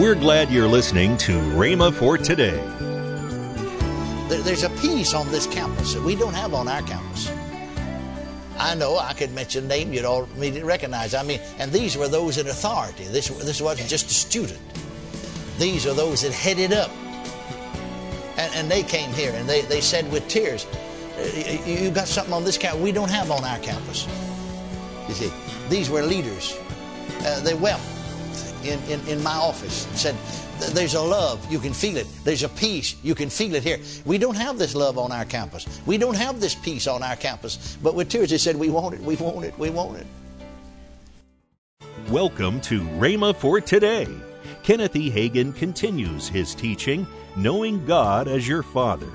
We're glad you're listening to Rhema for today. There's a piece on this campus that we don't have on our campus. I know I could mention a name you'd all immediately recognize. I mean, and these were those in authority. This, this wasn't just a student. These are those that headed up. And, and they came here and they, they said with tears, You've got something on this campus we don't have on our campus. You see, these were leaders. Uh, they wept in, in, in my office and said, There's a love, you can feel it. There's a peace, you can feel it here. We don't have this love on our campus. We don't have this peace on our campus. But with tears, they said, We want it, we want it, we want it. Welcome to Rhema for today. Kenneth E. Hagin continues his teaching, Knowing God as Your Father.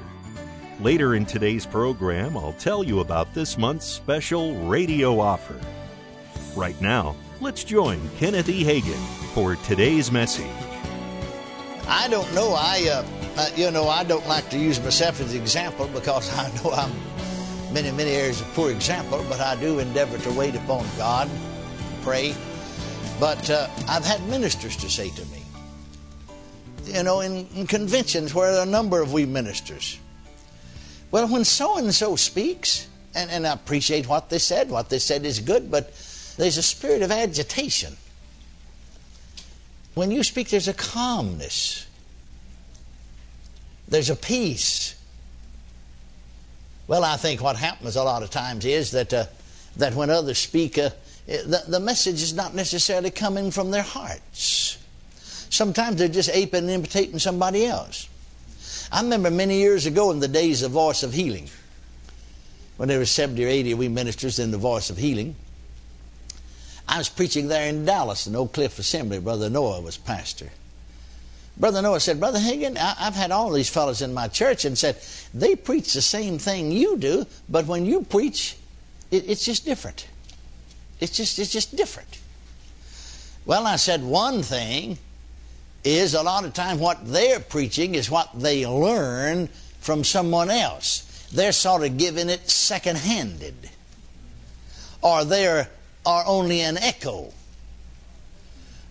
Later in today's program, I'll tell you about this month's special radio offer. Right now, let's join Kenneth E. Hagin for today's message. I don't know. I, uh, uh, you know, I don't like to use myself as an example because I know I'm many, many areas a poor example, but I do endeavor to wait upon God, pray. But uh, I've had ministers to say to me, you know, in, in conventions where there are a number of we ministers, well, when so and so speaks, and, and I appreciate what they said, what they said is good, but there's a spirit of agitation. When you speak, there's a calmness, there's a peace. Well, I think what happens a lot of times is that, uh, that when others speak, uh, the, the message is not necessarily coming from their hearts. Sometimes they're just aping and imitating somebody else. I remember many years ago in the days of Voice of Healing, when there were 70 or 80 of we ministers in the Voice of Healing, I was preaching there in Dallas in Oak Cliff Assembly. Brother Noah was pastor. Brother Noah said, Brother Hagin, I, have had all these fellows in my church and said, they preach the same thing you do, but when you preach, it, it's just different. It's just, it's just different. Well, I said, one thing is a lot of time what they're preaching is what they learn from someone else. They're sort of giving it second handed. Or they're are only an echo.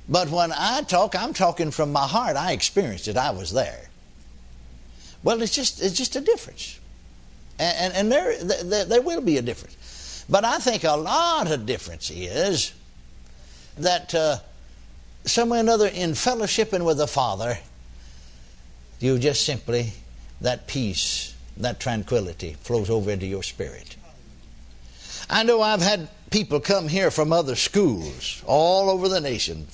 But when I talk, I'm talking from my heart. I experienced it. I was there. Well, it's just it's just a difference, and and, and there, there there will be a difference. But I think a lot of difference is that uh, somewhere or another in fellowshipping with the Father, you just simply that peace, that tranquility flows over into your spirit. I know I've had people come here from other schools all over the nation.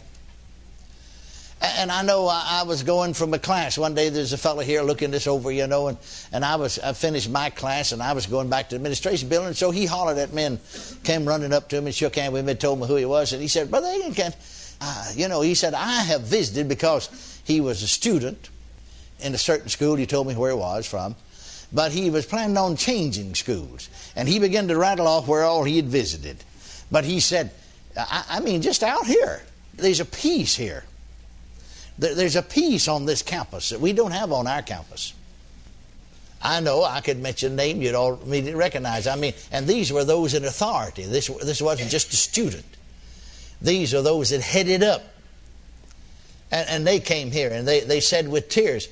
And I know I was going from a class. One day there's a fellow here looking this over, you know, and, and I was I finished my class and I was going back to the administration building. So he hollered at me and came running up to me, shook hands with me, told me who he was, and he said, Brother Hagin, uh, you know, he said, I have visited because he was a student in a certain school. He told me where he was from but he was planning on changing schools. And he began to rattle off where all he had visited. But he said, I, I mean, just out here, there's a peace here. There, there's a peace on this campus that we don't have on our campus. I know I could mention a name you'd all immediately recognize. I mean, and these were those in authority. This, this wasn't just a student. These are those that headed up. And, and they came here and they, they said with tears,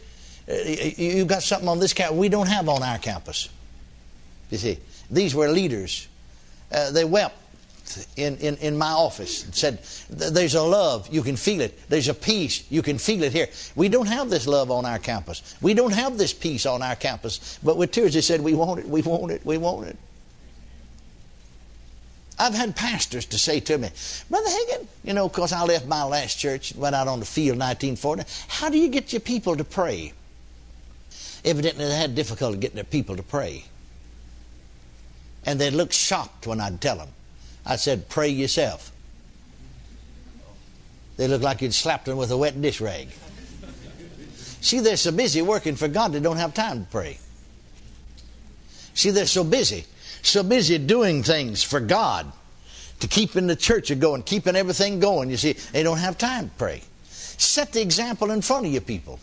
you got something on this campus we don't have on our campus. You see, these were leaders. Uh, they wept in, in, in my office and said, There's a love, you can feel it. There's a peace, you can feel it here. We don't have this love on our campus. We don't have this peace on our campus. But with tears, they said, We want it, we want it, we want it. I've had pastors to say to me, Brother Hagin, you know, because I left my last church, and went out on the field in 1940, how do you get your people to pray? Evidently, they had difficulty getting their people to pray. And they looked shocked when I'd tell them. I said, Pray yourself. They looked like you'd slapped them with a wet dish rag. See, they're so busy working for God, they don't have time to pray. See, they're so busy, so busy doing things for God to keeping the church going, keeping everything going. You see, they don't have time to pray. Set the example in front of your people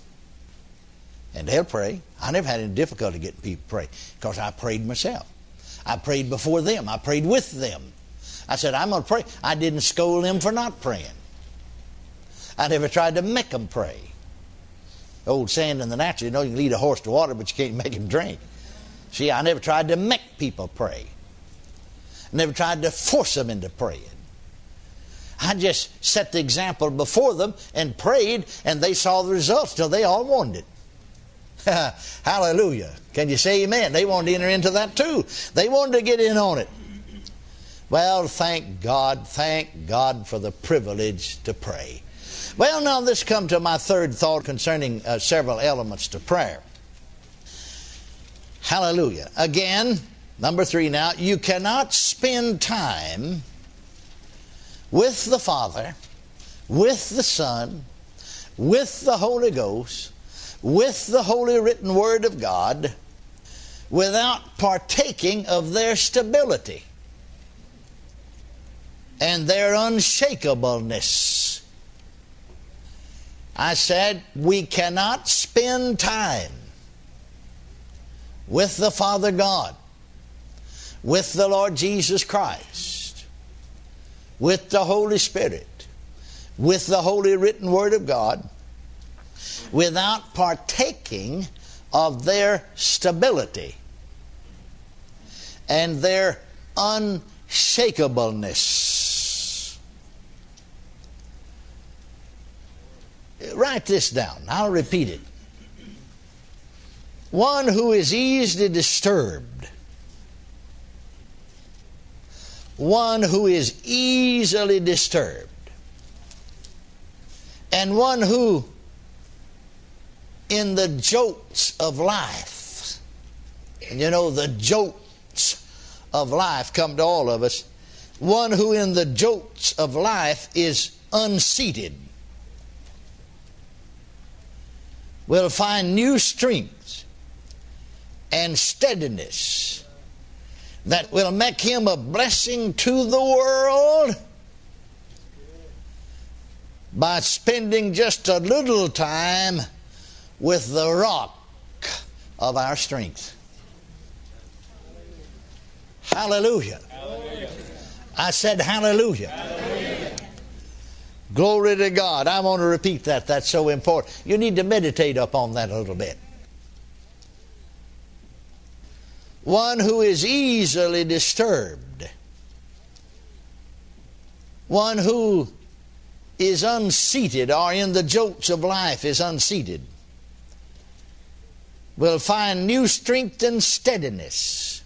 and they'll pray. I never had any difficulty getting people to pray because I prayed myself. I prayed before them. I prayed with them. I said, I'm going to pray. I didn't scold them for not praying. I never tried to make them pray. Old saying in the natural, you know, you can lead a horse to water, but you can't make him drink. See, I never tried to make people pray. I never tried to force them into praying. I just set the example before them and prayed, and they saw the results till they all wanted it. Hallelujah. Can you say amen? They wanted to enter into that too. They wanted to get in on it. Well, thank God, thank God for the privilege to pray. Well, now this come to my third thought concerning uh, several elements to prayer. Hallelujah. Again, number three now, you cannot spend time with the Father, with the Son, with the Holy Ghost, with the Holy Written Word of God, without partaking of their stability and their unshakableness. I said, we cannot spend time with the Father God, with the Lord Jesus Christ, with the Holy Spirit, with the Holy Written Word of God, without partaking of their stability and their unshakableness. Write this down. I'll repeat it. One who is easily disturbed. One who is easily disturbed. And one who, in the jolts of life, and you know, the jolts of life come to all of us. One who, in the jolts of life, is unseated will find new strength and steadiness that will make him a blessing to the world by spending just a little time with the rock of our strength. Hallelujah. hallelujah. I said hallelujah. hallelujah. Glory to God. I want to repeat that. That's so important. You need to meditate upon that a little bit. One who is easily disturbed. One who is unseated or in the jolts of life is unseated will find new strength and steadiness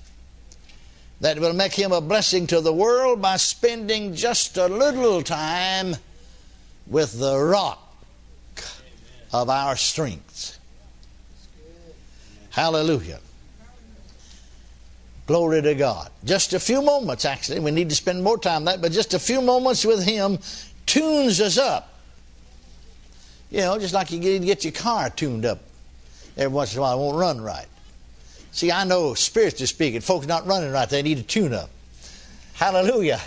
that will make him a blessing to the world by spending just a little time with the rock of our strength. Hallelujah. Glory to God. Just a few moments, actually. We need to spend more time that, but just a few moments with Him tunes us up. You know, just like you get your car tuned up every once in a while, it won't run right. See, I know spiritually speaking, folks not running right, they need a tune up. Hallelujah.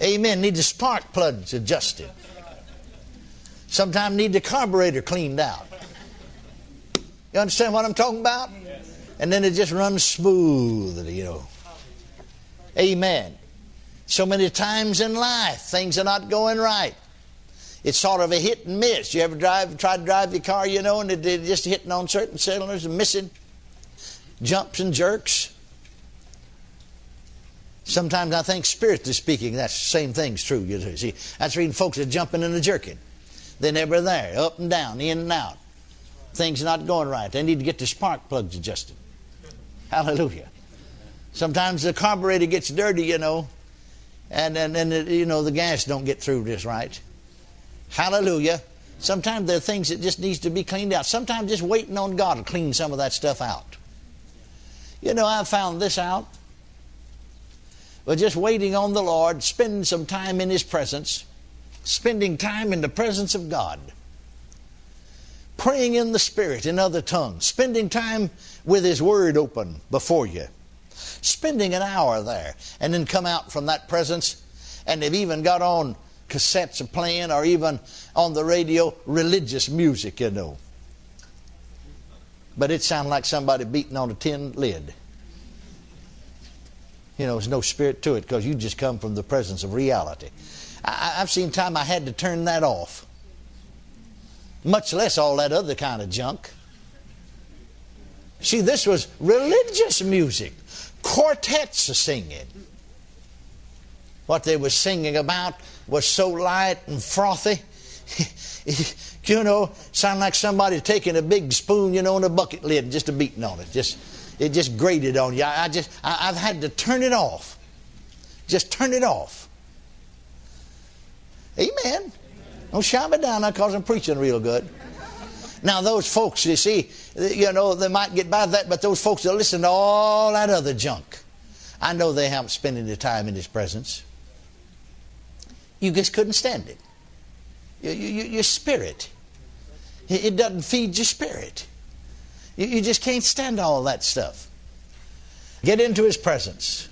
Amen. Need the spark plugs adjusted. Sometimes need the carburetor cleaned out. You understand what I'm talking about? And then it just runs smoothly, you know. Amen. So many times in life, things are not going right. It's sort of a hit and miss. You ever drive, try to drive your car, you know, and it, it just hitting on certain cylinders and missing jumps and jerks. Sometimes I think spiritually speaking, that same thing's true. You see, that's reading folks are jumping and a jerking. They're never there, up and down, in and out. Things not going right. They need to get the spark plugs adjusted. Hallelujah. Sometimes the carburetor gets dirty, you know, and and, and, you know the gas don't get through just right. Hallelujah. Sometimes there are things that just needs to be cleaned out. Sometimes just waiting on God to clean some of that stuff out. You know, I found this out. But just waiting on the Lord, spending some time in His presence, spending time in the presence of God, praying in the Spirit in other tongues, spending time with His Word open before you, spending an hour there, and then come out from that presence, and they've even got on cassettes are playing or even on the radio religious music, you know. But it sounded like somebody beating on a tin lid. You know, there's no spirit to it because you just come from the presence of reality. I, have seen time I had to turn that off. much less all that other kind of junk. See, this was religious music. Quartets are singing. What they were singing about was so light and frothy. you know, sound like somebody taking a big spoon, you know, and a bucket lid and just a beating on it. Just it just grated on you. I, I just I, I've had to turn it off. Just turn it off. Amen. Don't shout me down now because I'm preaching real good. Now, those folks, you see, you know, they might get by that, but those folks that listen to all that other junk, I know they haven't spent any time in His presence. You just couldn't stand it. Your, your, your spirit, it doesn't feed your spirit. You, you just can't stand all that stuff. Get into His presence.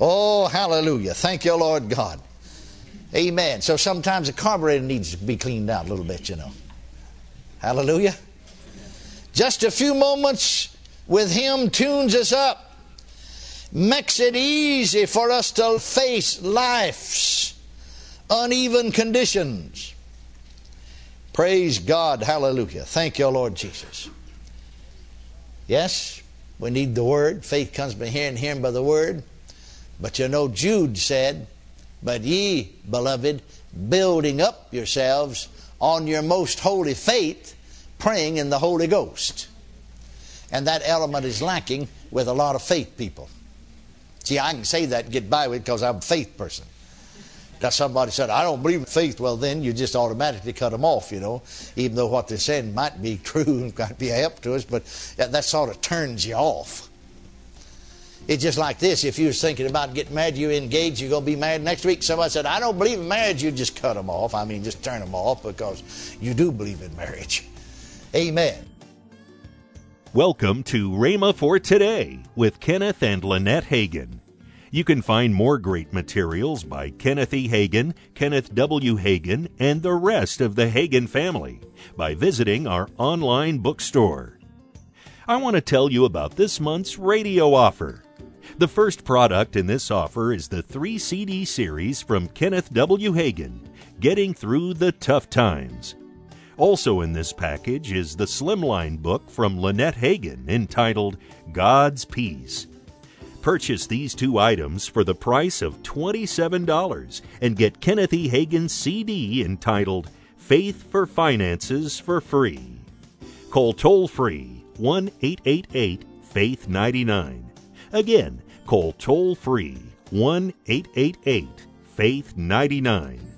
Oh, hallelujah. Thank you, Lord God. Amen. So sometimes the carburetor needs to be cleaned out a little bit, you know. Hallelujah. Just a few moments with Him tunes us up, makes it easy for us to face life's uneven conditions. Praise God. Hallelujah. Thank you, Lord Jesus. Yes, we need the Word. Faith comes by hearing, hearing by the Word. But you know, Jude said, But ye, beloved, building up yourselves on your most holy faith, praying in the Holy Ghost. And that element is lacking with a lot of faith people. See, I can say that and get by with it because I'm a faith person. Now, somebody said, I don't believe in faith. Well, then you just automatically cut them off, you know, even though what they're saying might be true and might be a help to us, but that sort of turns you off. It's just like this. If you was thinking about getting married, you're engaged, you're going to be married next week. Somebody said, I don't believe in marriage. You just cut them off. I mean, just turn them off because you do believe in marriage. Amen. Welcome to Rhema for Today with Kenneth and Lynette Hagin. You can find more great materials by Kenneth E. Hagin, Kenneth W. Hagin, and the rest of the Hagin family by visiting our online bookstore. I want to tell you about this month's radio offer. The first product in this offer is the three CD series from Kenneth W. Hagin, Getting Through the Tough Times. Also in this package is the Slimline book from Lynette Hagin entitled God's Peace. Purchase these two items for the price of $27 and get Kenneth E. CD entitled Faith for Finances for free. Call toll free 1 888 Faith 99. Again, Call toll free 1 888 Faith 99.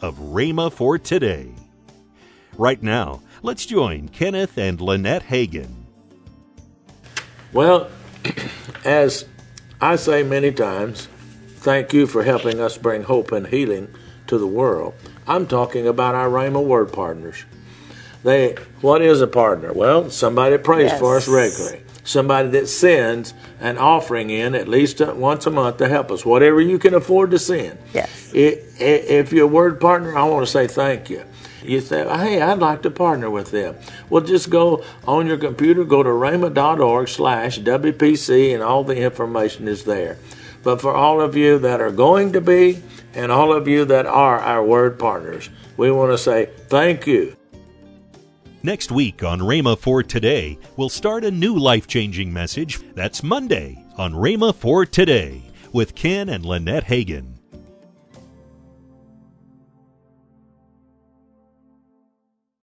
of Rhema for Today. Right now, let's join Kenneth and Lynette Hagin. Well, as I say many times, thank you for helping us bring hope and healing to the world. I'm talking about our Rhema Word partners. They, what is a partner? Well, somebody prays yes. for us regularly somebody that sends an offering in at least once a month to help us, whatever you can afford to send. Yes. If you're a word partner, I want to say thank you. You say, hey, I'd like to partner with them. Well, just go on your computer, go to rhema.org slash WPC, and all the information is there. But for all of you that are going to be, and all of you that are our word partners, we want to say thank you. Next week on Rhema for Today, we'll start a new life changing message. That's Monday on Rhema for Today with Ken and Lynette Hagin.